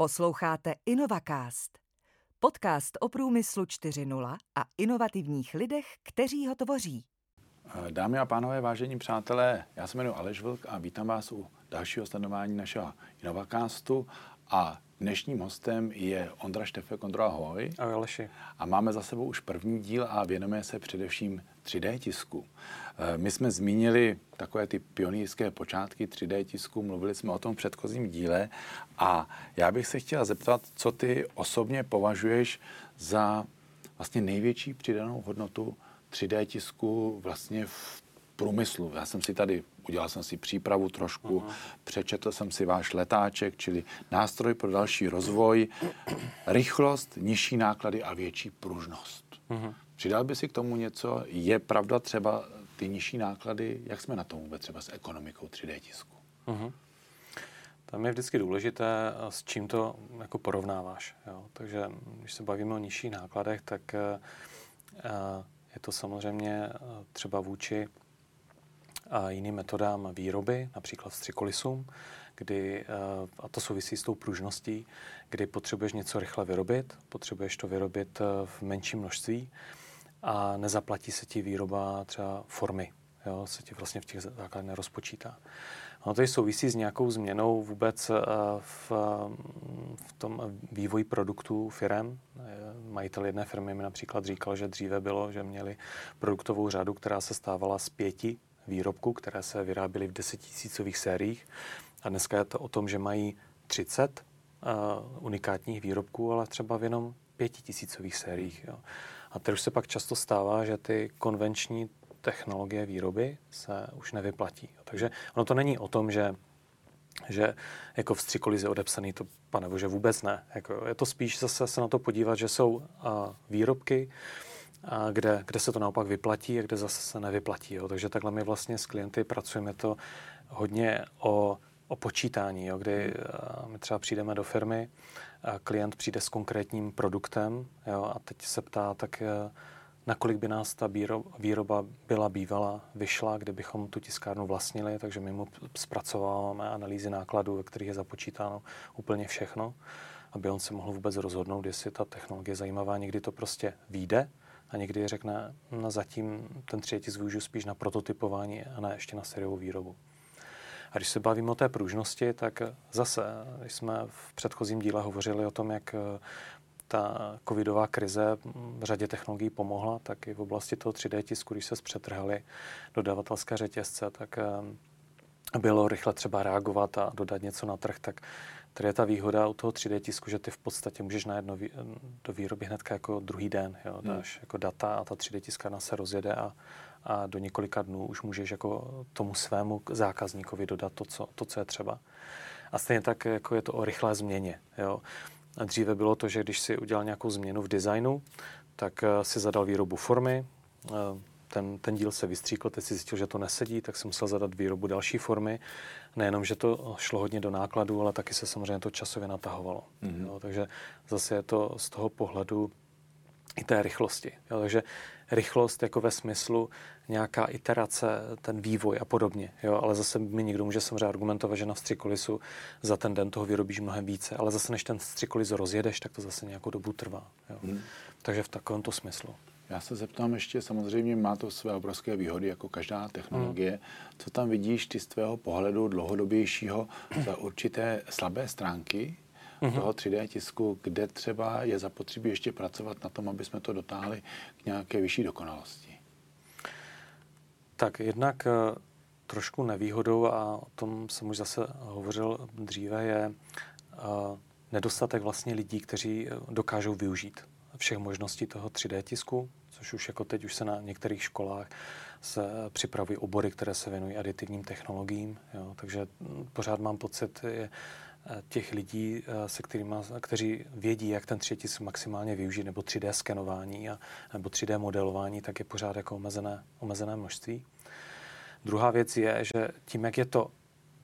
Posloucháte InnovaCast, podcast o průmyslu 4.0 a inovativních lidech, kteří ho tvoří. Dámy a pánové, vážení přátelé, já se jmenuji Aleš Vlk a vítám vás u dalšího stanování našeho InnovaCastu a Dnešním hostem je Ondra Štefek. Ondra, ahoj. Ahoj, Aleši. A máme za sebou už první díl a věnujeme se především 3D tisku. Eh, my jsme zmínili takové ty pionýrské počátky 3D tisku, mluvili jsme o tom v předchozím díle a já bych se chtěla zeptat, co ty osobně považuješ za vlastně největší přidanou hodnotu 3D tisku vlastně v průmyslu. Já jsem si tady, udělal jsem si přípravu trošku, uh-huh. přečetl jsem si váš letáček, čili nástroj pro další rozvoj, rychlost, nižší náklady a větší pružnost. Uh-huh. Přidal by si k tomu něco? Je pravda třeba ty nižší náklady? Jak jsme na tom vůbec třeba s ekonomikou 3D tisku? Uh-huh. Tam je vždycky důležité, s čím to jako porovnáváš. Jo? Takže když se bavíme o nižších nákladech, tak uh, je to samozřejmě třeba vůči a jiným metodám výroby, například vstřikolisům, kdy, eh, a to souvisí s tou pružností, kdy potřebuješ něco rychle vyrobit, potřebuješ to vyrobit eh, v menším množství a nezaplatí se ti výroba třeba formy, jo, se ti vlastně v těch základech nerozpočítá. Ono to souvisí s nějakou změnou vůbec eh, v, v tom vývoji produktů firem. Majitel jedné firmy mi například říkal, že dříve bylo, že měli produktovou řadu, která se stávala z pěti výrobků, které se vyráběly v desetitisícových sériích. A dneska je to o tom, že mají 30 uh, unikátních výrobků, ale třeba v jenom pětitisícových sériích. Jo. A teď už se pak často stává, že ty konvenční technologie výroby se už nevyplatí. Takže ono to není o tom, že že jako v střikolize odepsaný, to pane bože vůbec ne. Jako je to spíš zase se na to podívat, že jsou uh, výrobky, a kde, kde se to naopak vyplatí a kde zase se nevyplatí. Jo. Takže takhle my vlastně s klienty pracujeme to hodně o, o počítání, jo, kdy my třeba přijdeme do firmy, a klient přijde s konkrétním produktem jo, a teď se ptá, tak e, nakolik by nás ta výroba byla bývala, vyšla, kdybychom tu tiskárnu vlastnili, takže my mu zpracováváme analýzy nákladů, ve kterých je započítáno úplně všechno, aby on se mohl vůbec rozhodnout, jestli ta technologie je zajímavá. Někdy to prostě vyjde, a někdy řekne, no zatím ten třetí využiju spíš na prototypování a ne ještě na sériovou výrobu. A když se bavíme o té pružnosti, tak zase, když jsme v předchozím díle hovořili o tom, jak eh, ta covidová krize v řadě technologií pomohla, tak i v oblasti toho 3D tisku, když se zpřetrhali dodavatelské řetězce, tak eh, bylo rychle třeba reagovat a dodat něco na trh, tak Tady je ta výhoda u toho 3D tisku, že ty v podstatě můžeš na jedno do výroby hned jako druhý den. Jo? Hmm. Dáš hmm. jako data a ta 3D tiskárna se rozjede a, a do několika dnů už můžeš jako tomu svému zákazníkovi dodat to, co, to, co je třeba. A stejně tak jako je to o rychlé změně. Jo? A dříve bylo to, že když si udělal nějakou změnu v designu, tak eh, si zadal výrobu formy, eh, ten, ten díl se vystříkl, teď si zjistil, že to nesedí, tak jsem musel zadat výrobu další formy. Nejenom, že to šlo hodně do nákladů, ale taky se samozřejmě to časově natahovalo. Mm-hmm. Jo, takže zase je to z toho pohledu i té rychlosti. Jo, takže rychlost jako ve smyslu nějaká iterace, ten vývoj a podobně. Jo, ale zase mi někdo může samozřejmě argumentovat, že na střikolisu za ten den toho vyrobíš mnohem více, ale zase než ten střikolis rozjedeš, tak to zase nějakou dobu trvá. Jo. Mm. Takže v takovémto smyslu. Já se zeptám ještě, samozřejmě má to své obrovské výhody, jako každá technologie. Hmm. Co tam vidíš ty z tvého pohledu dlouhodobějšího za určité slabé stránky hmm. toho 3D tisku, kde třeba je zapotřebí ještě pracovat na tom, aby jsme to dotáhli k nějaké vyšší dokonalosti? Tak jednak eh, trošku nevýhodou, a o tom jsem už zase hovořil dříve, je eh, nedostatek vlastně lidí, kteří eh, dokážou využít všech možností toho 3D tisku, což už jako teď už se na některých školách se připravují obory, které se věnují aditivním technologiím. Jo. Takže pořád mám pocit je, eh, těch lidí, eh, se kterými, kteří vědí, jak ten 3D tisk maximálně využít, nebo 3D skenování a, nebo 3D modelování, tak je pořád jako omezené, omezené množství. Druhá věc je, že tím, jak je to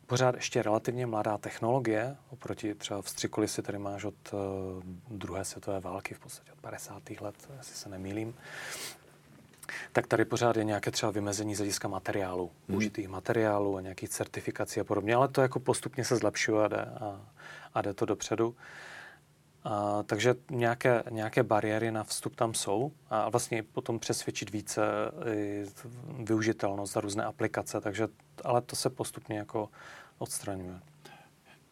pořád ještě relativně mladá technologie, oproti třeba vstřikoli si tady máš od uh, druhé světové války, v podstatě od 50. let, jestli se nemýlím, tak tady pořád je nějaké třeba vymezení z hlediska materiálu, hmm. užitých materiálů a nějakých certifikací a podobně, ale to jako postupně se zlepšuje a jde, a, a jde to dopředu. A, takže nějaké, nějaké bariéry na vstup tam jsou a vlastně potom přesvědčit více využitelnost za různé aplikace, takže, ale to se postupně jako odstraňuje.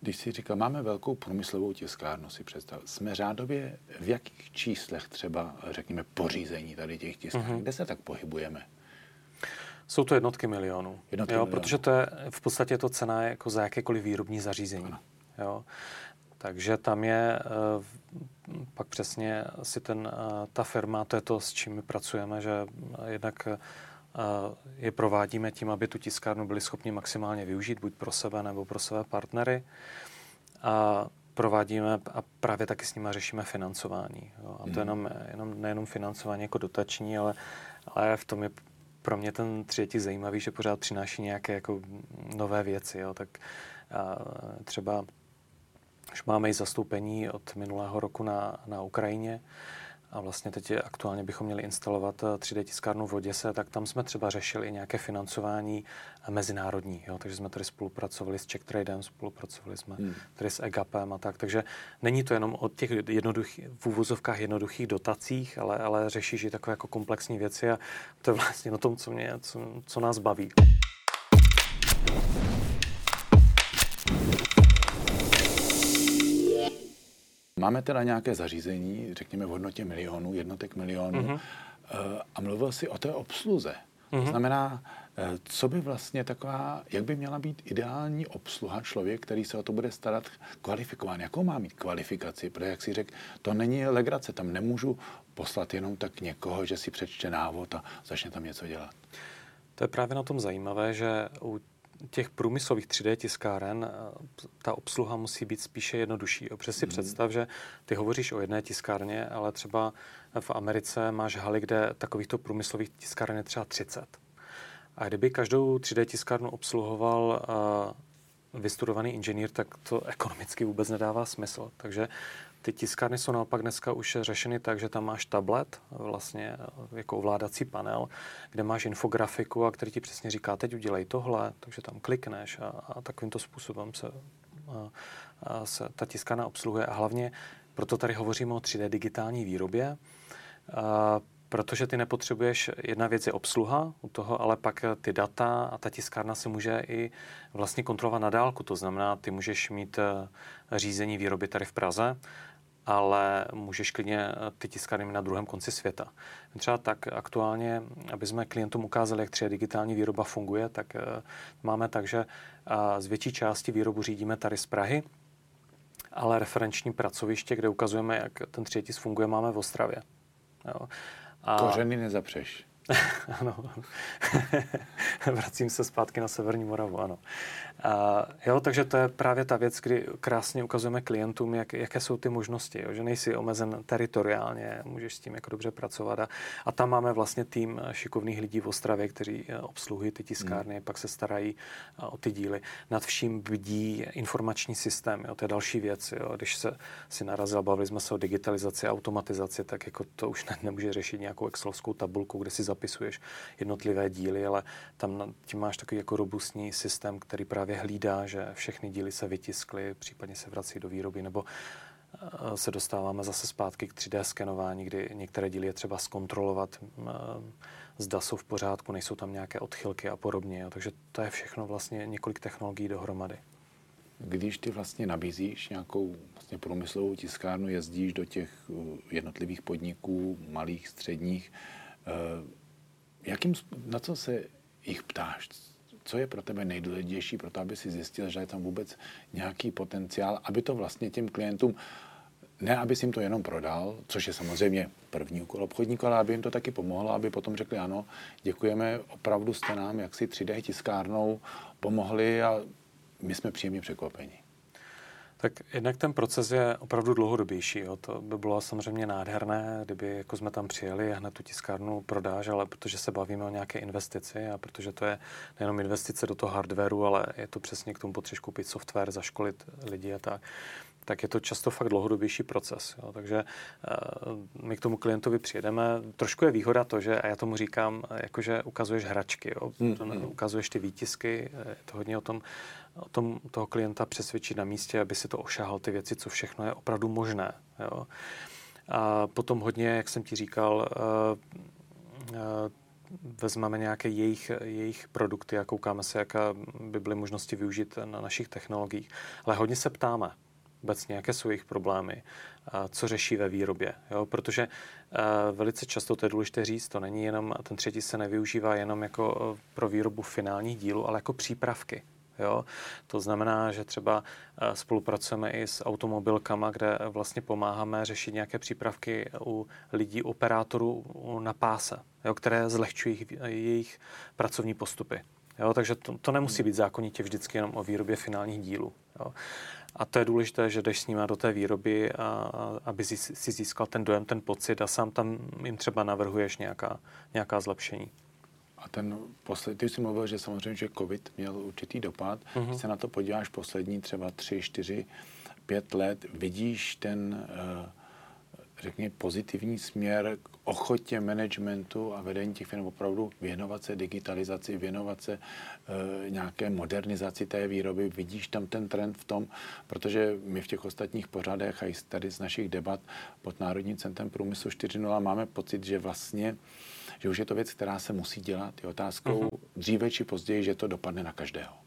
Když si říkal, máme velkou průmyslovou tiskárnu, si představ. Jsme řádově v jakých číslech třeba, řekněme, pořízení tady těch tiskárn? Mm-hmm. Kde se tak pohybujeme? Jsou to jednotky milionů. Jednotky jo, milionů. Protože to je v podstatě to cena jako za jakékoliv výrobní zařízení. Ano. Jo. Takže tam je uh, pak přesně asi ten, uh, ta firma, to je to, s čím my pracujeme, že jednak uh, je provádíme tím, aby tu tiskárnu byli schopni maximálně využít, buď pro sebe nebo pro své partnery. A provádíme a právě taky s nimi řešíme financování. Jo. A to hmm. jenom, jenom, nejenom financování jako dotační, ale, ale v tom je pro mě ten třetí zajímavý, že pořád přináší nějaké jako nové věci. Jo. Tak a třeba už máme i zastoupení od minulého roku na, na Ukrajině, a vlastně teď je, aktuálně bychom měli instalovat 3D eh, tiskárnu v Oděse, tak tam jsme třeba řešili nějaké financování eh, mezinárodní. Jo? Takže jsme tady spolupracovali s Czech Tradem, spolupracovali jsme hmm. tady s EGAPem a tak. Takže není to jenom o těch jednoduchých, v úvozovkách jednoduchých dotacích, ale, ale řešíš i takové jako komplexní věci a to je vlastně na tom, co, mě, co, co nás baví. Máme teda nějaké zařízení, řekněme v hodnotě milionů, jednotek milionů, mm-hmm. a mluvil si o té obsluze. Mm-hmm. To mhm. znamená, eh, co by vlastně taková, jak by měla být ideální obsluha člověk, který se o to bude starat kvalifikován. Jakou má mít kvalifikaci? Protože, jak si řekl, to není legrace. Tam nemůžu poslat jenom tak někoho, že si přečte návod a začne tam něco dělat. To je právě na tom zajímavé, že u těch průmyslových 3D tiskáren eh, ta obsluha musí být spíše jednodušší. Protože si mm. představ, že ty hovoříš o jedné tiskárně, ale třeba v Americe máš haly, kde takovýchto průmyslových tiskáren je třeba 30. A kdyby každou 3D tiskárnu obsluhoval uh, vystudovaný inženýr, tak to ekonomicky vůbec nedává smysl. Takže ty tiskárny jsou naopak dneska už řešeny tak, že tam máš tablet, vlastně jako ovládací panel, kde máš infografiku a který ti přesně říká, teď udělej tohle, takže tam klikneš a, a takovýmto způsobem se, a, a se ta tiskárna obsluhuje. A hlavně proto tady hovoříme o 3D digitální výrobě, a, protože ty nepotřebuješ, jedna věc je obsluha u toho, ale pak ty data a ta tiskárna se může i vlastně kontrolovat na dálku. To znamená, ty můžeš mít řízení výroby tady v Praze ale můžeš klidně eh, ty tiskárny na druhém konci světa. Třeba tak aktuálně, aby jsme klientům ukázali, jak třeba digitální výroba funguje, tak eh, máme tak, že z větší části výrobu řídíme tady z Prahy, ale referenční pracoviště, kde ukazujeme, jak ten třetíz funguje, máme v Ostravě. Jo. A... Kořeny nezapřeš. ano. Vracím se zpátky na Severní Moravu, ano. A, jo, takže to je právě ta věc, kdy krásně ukazujeme klientům, jak, jaké jsou ty možnosti, jo, že nejsi omezen teritoriálně, můžeš s tím jako dobře pracovat. A, a tam máme vlastně tým šikovných lidí v Ostravě, kteří eh, obsluhují ty tiskárny, hmm. pak se starají eh, o ty díly. Nad vším bdí informační systém, jo, to je další věc. Jo. Když se si narazil, bavili jsme se o digitalizaci, automatizaci, tak jako to už ne, nemůže řešit nějakou excelovskou tabulku, kde si zapisuješ jednotlivé díly, ale tam tím máš takový jako robustní systém, který právě hlídá, že všechny díly se vytiskly, případně se vrací do výroby, nebo eh, se dostáváme zase zpátky k 3D skenování, kdy některé díly je třeba zkontrolovat, eh, zda jsou v pořádku, nejsou tam nějaké odchylky a podobně. Takže to je všechno vlastně několik technologií dohromady. Když ty vlastně nabízíš nějakou vlastně průmyslovou tiskárnu, jezdíš do těch eh, jednotlivých podniků, malých, středních, jakým, na co se jich ptáš? Co je pro tebe nejdůležitější pro to, aby si zjistil, že je tam vůbec nějaký potenciál, aby to vlastně těm klientům ne, aby jim to jenom prodal, což je samozřejmě první úkol obchodníka, ale aby jim to taky pomohlo, aby potom řekli ano, děkujeme, opravdu jste nám jaksi 3D tiskárnou pomohli a my jsme příjemně překvapeni. Tak jednak ten proces je opravdu dlouhodobější. Jo. To by bylo samozřejmě nádherné, kdyby jako jsme tam přijeli a hned tu tiskárnu prodáž, ale protože se bavíme o nějaké investici a protože to je nejenom investice do toho hardwareu, ale je to přesně k tomu potřebuješ koupit software, zaškolit lidi a tak, tak je to často fakt dlouhodobější proces. Jo. Takže uh, my k tomu klientovi přijedeme. Trošku je výhoda to, že, a já tomu říkám, jakože ukazuješ hračky, jo. Mm, to, mm. ukazuješ ty výtisky, je to hodně o tom, o tom toho klienta přesvědčit na místě, aby si to ošahal ty věci, co všechno je opravdu možné. Jo. A potom hodně, jak jsem ti říkal, uh, uh, vezmeme nějaké jejich, jejich produkty a koukáme se, jaká by byly možnosti využít na našich technologiích. Ale hodně se ptáme obecně, jaké jsou jejich problémy, co řeší ve výrobě. Jo? Protože velice často, to je důležité říct, to není jenom, ten třetí se nevyužívá jenom jako pro výrobu finálních dílů, ale jako přípravky. Jo? To znamená, že třeba spolupracujeme i s automobilkama, kde vlastně pomáháme řešit nějaké přípravky u lidí, operátorů na páse, jo? které zlehčují jejich, jejich pracovní postupy. Jo? Takže to, to nemusí být zákonitě vždycky jenom o výrobě finálních dílů. Jo? A to je důležité, že jdeš s nimi do té výroby, a, a, aby si získal ten dojem, ten pocit a sám tam jim třeba navrhuješ nějaká, nějaká zlepšení. A ten poslední, ty jsi mluvil, že samozřejmě, že COVID měl určitý dopad. Mm-hmm. Když se na to podíváš poslední třeba tři, čtyři, pět let, vidíš ten, eh, řekněme, pozitivní směr k ochotě managementu a vedení těch firm opravdu věnovat se digitalizaci, věnovat se e, nějaké modernizaci té výroby. Vidíš tam ten trend v tom, protože my v těch ostatních pořadech a i tady z našich debat pod Národním centrem průmyslu 4.0 máme pocit, že vlastně že už je to věc, která se musí dělat. Je otázkou uh-huh. dříve či později, že to dopadne na každého.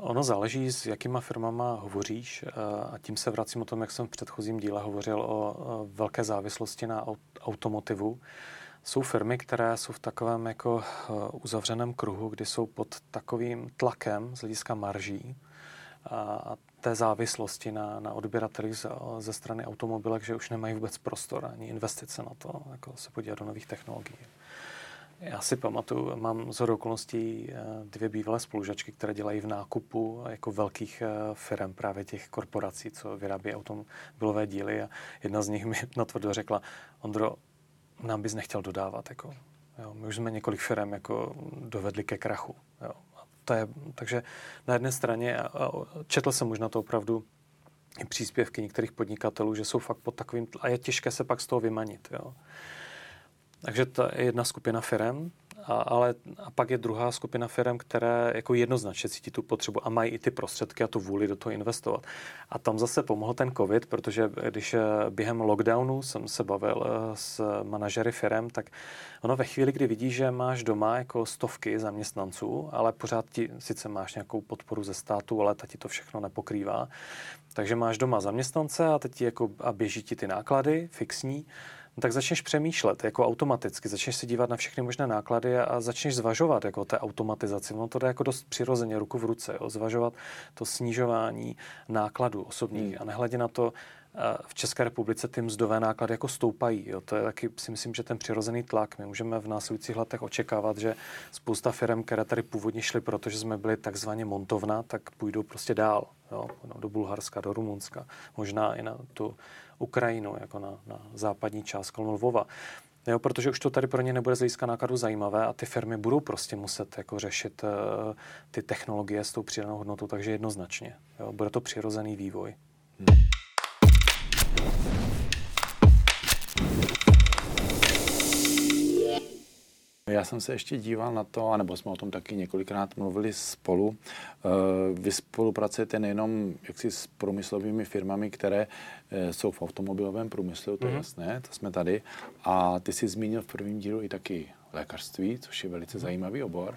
Ono záleží, s jakýma firmama hovoříš eh, a tím se vracím o tom, jak jsem v předchozím díle hovořil o velké závislosti na automotivu. Jsou firmy, které jsou v takovém jako eh, uzavřeném kruhu, kdy jsou pod takovým tlakem z hlediska marží a té závislosti na, na odběratelích ze, ze strany automobilek, že už nemají vůbec prostor ani investice na to, jako se podívat do nových technologií. Já si pamatuju, mám z okolností eh, dvě bývalé spolužačky, které dělají v nákupu jako velkých eh, firm, právě těch korporací, co vyrábí automobilové díly a jedna z nich mi natvrdo řekla, Ondro, nám bys nechtěl dodávat. Jako, jo, my už jsme několik firm jako dovedli ke krachu. Jo to je, takže na jedné straně, a četl jsem možná to opravdu i příspěvky některých podnikatelů, že jsou fakt pod takovým, a je těžké se pak z toho vymanit. Jo. Takže to je jedna skupina firm, a, ale a pak je druhá skupina firm, které jako jednoznačně cítí tu potřebu a mají i ty prostředky a tu vůli do toho investovat. A tam zase pomohl ten COVID, protože když eh, během lockdownu jsem se bavil eh, s manažery firm, tak ono ve chvíli, kdy vidíš, že máš doma jako stovky zaměstnanců, ale pořád ti sice máš nějakou podporu ze státu, ale ta ti to všechno nepokrývá. Takže máš doma zaměstnance a teď jako, a běží ti ty náklady fixní, tak začneš přemýšlet jako automaticky, začneš se dívat na všechny možné náklady a, začneš zvažovat jako té automatizaci. No to jde jako dost přirozeně, ruku v ruce, jo, zvažovat to snižování nákladů osobních hmm. a nehledě na to, v České republice ty mzdové náklady jako stoupají. Jo. To je taky, si myslím, že ten přirozený tlak. My můžeme v následujících letech očekávat, že spousta firm, které tady původně šly, protože jsme byli takzvaně montovna, tak půjdou prostě dál. Jo. Do Bulharska, do Rumunska, možná i na tu Ukrajinu, jako na, na západní část kolem Lvova. Jo, protože už to tady pro ně nebude z hlediska nákladu zajímavé a ty firmy budou prostě muset jako řešit uh, ty technologie s tou přidanou hodnotou, takže jednoznačně. Jo, bude to přirozený vývoj. Hmm. Já jsem se ještě díval na to, anebo jsme o tom taky několikrát mluvili spolu. Eh, vy spolupracujete nejenom jaksi s průmyslovými firmami, které eh, jsou v automobilovém průmyslu, to je mm-hmm. jasné, to jsme tady. A ty jsi zmínil v prvním dílu i taky lékařství, což je velice mm-hmm. zajímavý obor,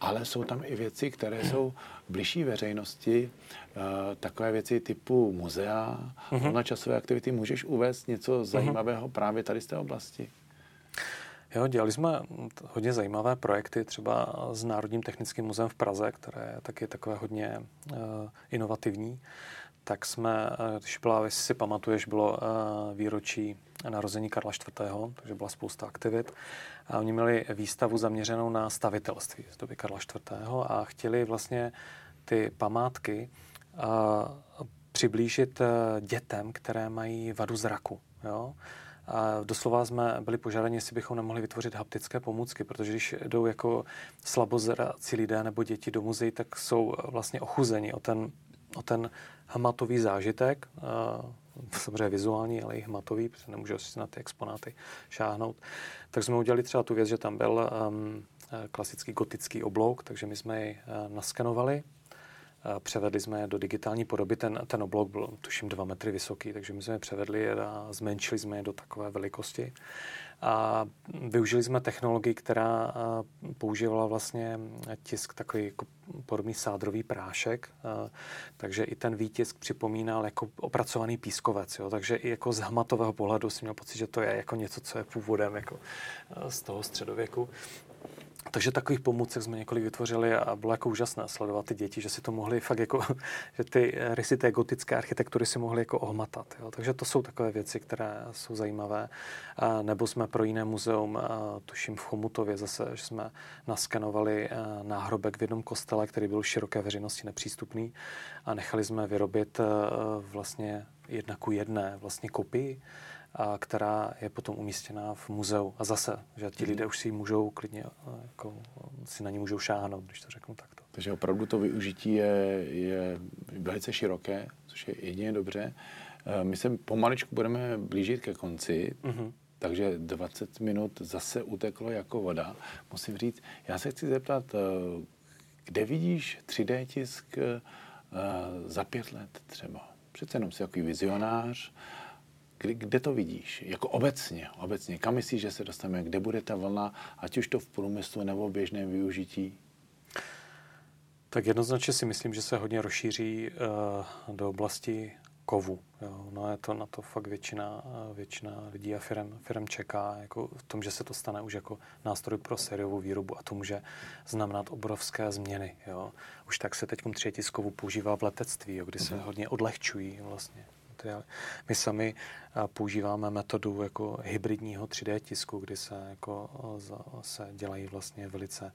ale jsou tam i věci, které jsou bližší veřejnosti, eh, takové věci typu muzea, mm-hmm. volnočasové aktivity. Můžeš uvést něco mhm. zajímavého právě tady z té oblasti? Jo, dělali jsme hodně zajímavé projekty, třeba s Národním technickým muzeem v Praze, které je taky takové hodně uh, inovativní. Tak jsme, eh, když byla, jestli si pamatuješ, bylo uh, výročí narození Karla IV., takže byla spousta aktivit. A oni měli výstavu zaměřenou na stavitelství z doby Karla IV. a chtěli vlastně ty památky uh, přiblížit dětem, které mají vadu zraku. Jo? Doslova jsme byli požádáni, jestli bychom nemohli vytvořit haptické pomůcky, protože když jdou jako slabozrací lidé nebo děti do muzeí, tak jsou vlastně ochuzeni o ten o ten hmatový zážitek, samozřejmě vizuální, ale i hmatový, protože nemůžu si na ty exponáty šáhnout. Tak jsme udělali třeba tu věc, že tam byl um, klasický gotický oblouk, takže my jsme ji uh, naskenovali, Převedli jsme je do digitální podoby. Ten, ten oblouk byl, tuším, dva metry vysoký, takže my jsme je převedli a zmenšili jsme je do takové velikosti. A využili jsme technologii, která používala vlastně tisk takový jako podobný sádrový prášek, takže i ten výtisk připomínal jako opracovaný pískovec, jo? takže i jako z hmatového pohledu jsem měl pocit, že to je jako něco, co je původem jako z toho středověku. Takže takových pomůcek jsme několik vytvořili a bylo jako úžasné sledovat ty děti, že si to mohli fakt jako, že ty rysy té gotické architektury si mohli jako ohmatat. Jo. Takže to jsou takové věci, které jsou zajímavé. Nebo jsme pro jiné muzeum, tuším v Chomutově zase, že jsme naskenovali náhrobek v jednom kostele, který byl široké veřejnosti nepřístupný a nechali jsme vyrobit vlastně jedna ku jedné vlastně kopii a která je potom umístěná v muzeu. A zase, že ti lidé už si můžou klidně, jako, si na ní můžou šáhnout, když to řeknu takto. Takže opravdu to využití je, je velice široké, což je jedině dobře. Eh, my se pomaličku budeme blížit ke konci, mm-hmm. takže 20 minut zase uteklo jako voda. Musím říct, já se chci zeptat, eh, kde vidíš 3D tisk eh, za pět let třeba? Přece jenom jsi takový vizionář, kde, kde to vidíš? Jako obecně, obecně. Kam myslíš, že se dostaneme? Kde bude ta vlna, ať už to v průmyslu nebo v běžném využití? Tak jednoznačně si myslím, že se hodně rozšíří uh, do oblasti kovu. Jo. No je to na to fakt většina, většina lidí a firm, firm čeká jako v tom, že se to stane už jako nástroj pro sériovou výrobu a to může znamenat obrovské změny. Jo. Už tak se teď třetí kovu používá v letectví, jo, kdy se mhm. hodně odlehčují vlastně materiály. My sami používáme metodu jako hybridního 3D tisku, kdy se, jako, se dělají vlastně velice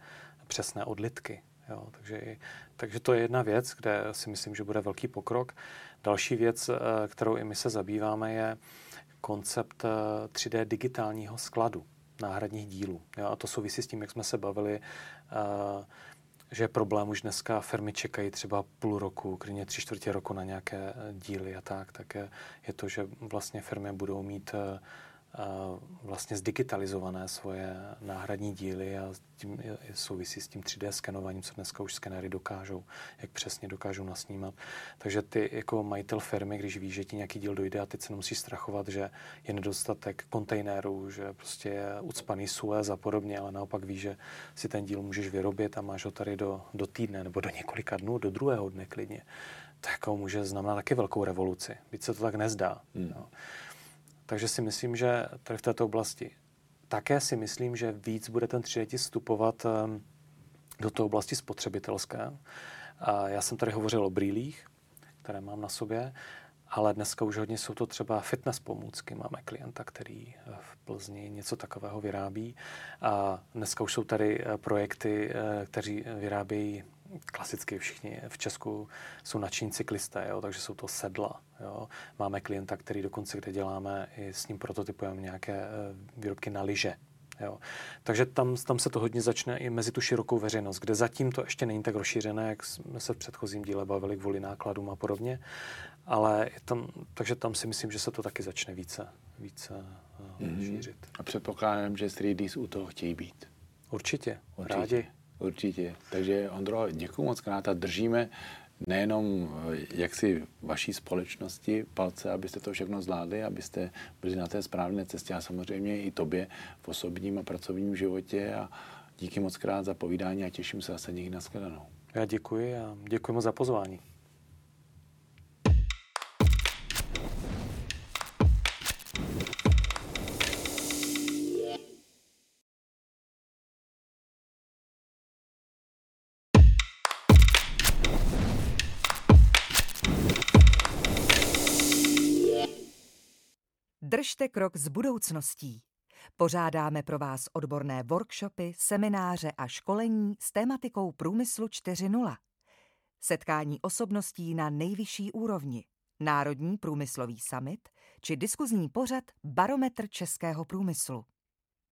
přesné odlitky. Jo, takže, takže to je jedna věc, kde si myslím, že bude velký pokrok. Další věc, e, kterou i my se zabýváme, je koncept 3D e, digitálního skladu náhradních dílů. Jo, a to souvisí s tím, jak jsme se bavili uh, že je problém už dneska firmy čekají třeba půl roku, klidně tři čtvrtě roku na nějaké díly a tak, tak je to, že vlastně firmy budou mít eh, vlastně zdigitalizované svoje náhradní díly a tím souvisí s tím 3D skenováním, co dneska už skenery dokážou, jak přesně dokážou nasnímat. Takže ty jako majitel firmy, když ví, že ti nějaký díl dojde a teď se nemusí strachovat, že je nedostatek kontejnerů, že prostě je ucpaný Suez a podobně, ale naopak ví, že si ten díl můžeš vyrobit a máš ho tady do, do týdne nebo do několika dnů, do druhého dne klidně. To jako může znamenat taky velkou revoluci, byť se to tak nezdá. Hmm. No. Takže si myslím, že tady v této oblasti také si myslím, že víc bude ten třetí vstupovat ehm, do té oblasti spotřebitelské. Já jsem tady hovořil o brýlích, které mám na sobě, ale dneska už hodně jsou to třeba fitness pomůcky. Máme klienta, který eh, v Plzni něco takového vyrábí. A dneska už jsou tady eh, projekty, eh, kteří vyrábějí klasicky všichni v Česku jsou nační cyklisté, jo, takže jsou to sedla. Jo. Máme klienta, který dokonce, kde děláme, i s ním prototypujeme nějaké eh, výrobky na lyže. Jo. Takže tam, tam se to hodně začne i mezi tu širokou veřejnost, kde zatím to ještě není tak rozšířené, jak jsme se v předchozím díle bavili kvůli nákladům a podobně. Ale tam, takže tam si myslím, že se to taky začne více, více mm-hmm. šířit. A předpokládám, že 3Ds u toho chtějí být. Určitě, Určitě. rádi. Určitě. Takže Ondro, děkuji moc krát a držíme nejenom eh, jaksi vaší společnosti palce, abyste to všechno zvládli, abyste byli na té správné cestě a samozřejmě i tobě v osobním a pracovním životě a díky moc krát za povídání a těším se zase někdy na shledanou. Já děkuji a děkuji moc za pozvání. Držte krok s budoucností. Pořádáme pro vás odborné workshopy, semináře a školení s tématikou Průmyslu 4.0. Setkání osobností na nejvyšší úrovni, Národní průmyslový summit či diskuzní pořad Barometr českého průmyslu.